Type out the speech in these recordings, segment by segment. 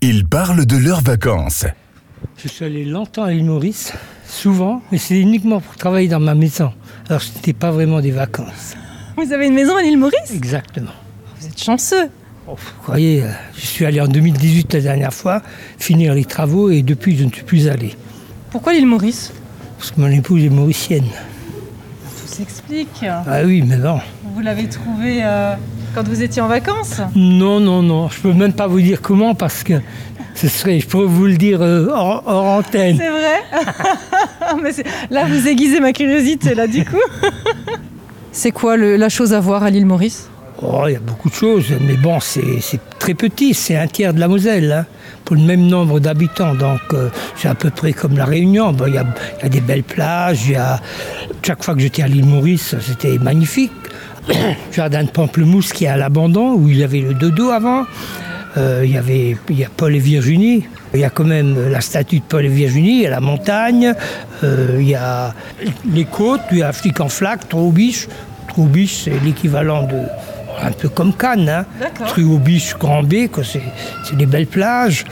Ils parlent de leurs vacances. Je suis allé longtemps à l'île Maurice, souvent, mais c'est uniquement pour travailler dans ma maison. Alors ce n'était pas vraiment des vacances. Vous avez une maison à l'île Maurice? Exactement. Vous êtes chanceux. Oh, vous croyez, euh, je suis allé en 2018 la dernière fois, finir les travaux et depuis je ne suis plus allé. Pourquoi l'île Maurice? Parce que mon épouse est mauricienne. Tout s'explique. Ah oui, mais non. Vous l'avez trouvé euh, quand vous étiez en vacances Non, non, non. Je peux même pas vous dire comment parce que ce serait, je pourrais vous le dire euh, hors, hors antenne. C'est vrai Mais c'est- Là, vous aiguisez ma curiosité, là, du coup. C'est quoi le- la chose à voir à l'île Maurice? Oh, il y a beaucoup de choses, mais bon, c'est très petit, c'est un tiers de la Moselle, hein, pour le même nombre d'habitants. Donc, euh, c'est à peu près comme la Réunion. Il y, y a des belles plages, y a... chaque fois que j'étais à l'île Maurice, c'était magnifique. Jardin de Pamplemousse qui est à l'abandon, où il y avait le dodo avant. Euh, il y avait y a Paul et Virginie. Il y a quand même la statue de Paul et Virginie, il y a la montagne, euh, il y a les côtes, il y a Afrique en flaque, Troubiche. Troubiche, c'est l'équivalent de. Un peu comme Cannes. Hein. Troubiche, Grand B, c'est des belles plages.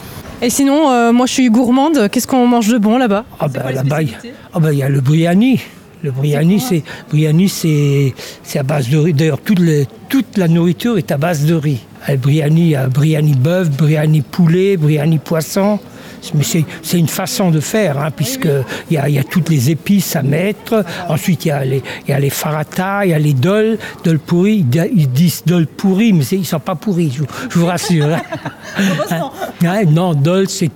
Et sinon, euh, moi, je suis gourmande. Qu'est-ce qu'on mange de bon là-bas? Ah ben les là-bas, il ah ben, y a le Briani. Le Briani, c'est Briani, c'est c'est à base de riz. D'ailleurs, toute, le- toute la nourriture est à base de riz. Le Briani, il y a Briani bœuf, Briani poulet, Briani poisson. Mais c'est une façon de faire, hein, puisque il y, a, y a toutes les épices à mettre. Ensuite, il y a les, y a les farata, il y a les dols, dols pourris. Ils di- Ils disent dols pourris, mais ils ne sont pas pourris, je, vous- je vous rassure. hein. Non, dol, c'est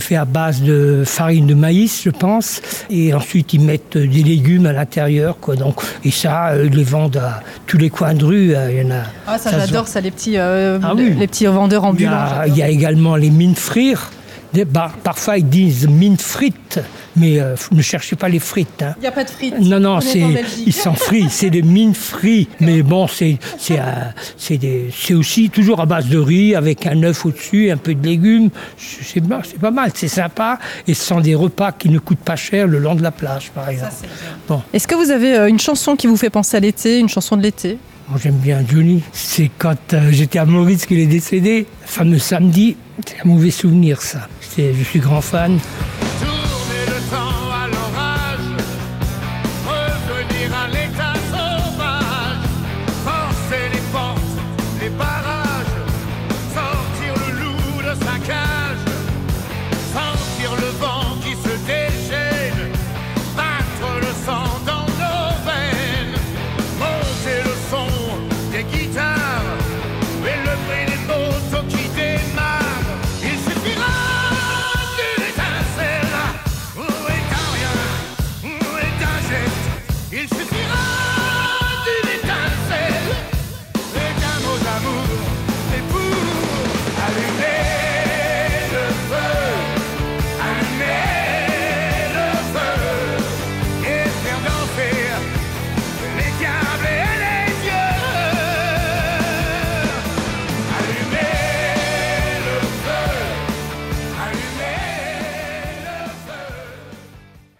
fait à base de farine de maïs, je pense. Et ensuite, ils mettent des légumes à l'intérieur. Donc, et ça, euh, ils les vendent à tous les coins de rue. euh, Il y en a. Ah, ça, j'adore ça, les petits, euh, Ah oui. les petits vendeurs Il y, ambulants. a, il y a également les mines frires. Bah, parfois, ils disent mines frites, mais euh, ne cherchez pas les frites. hein. Il n'y a pas de frites. Non, non, On est c'est, ils sont frits, c'est des mines frits. Mais bon, c'est, c'est, euh, c'est, des- c'est aussi toujours à base de riz avec un œuf au-dessus, un peu de légumes. C'est, c'est pas- c'est pas mal, c'est sympa. Et ce sont des repas qui ne coûtent pas cher le long de la plage, par exemple. Bon, Est-ce que vous avez euh, une chanson qui vous fait penser à l'été, une chanson de l'été? Moi j'aime bien Johnny. C'est quand euh, j'étais à Maurice qu'il est décédé, le fameux samedi. C'est un mauvais souvenir, ça. Je suis grand fan.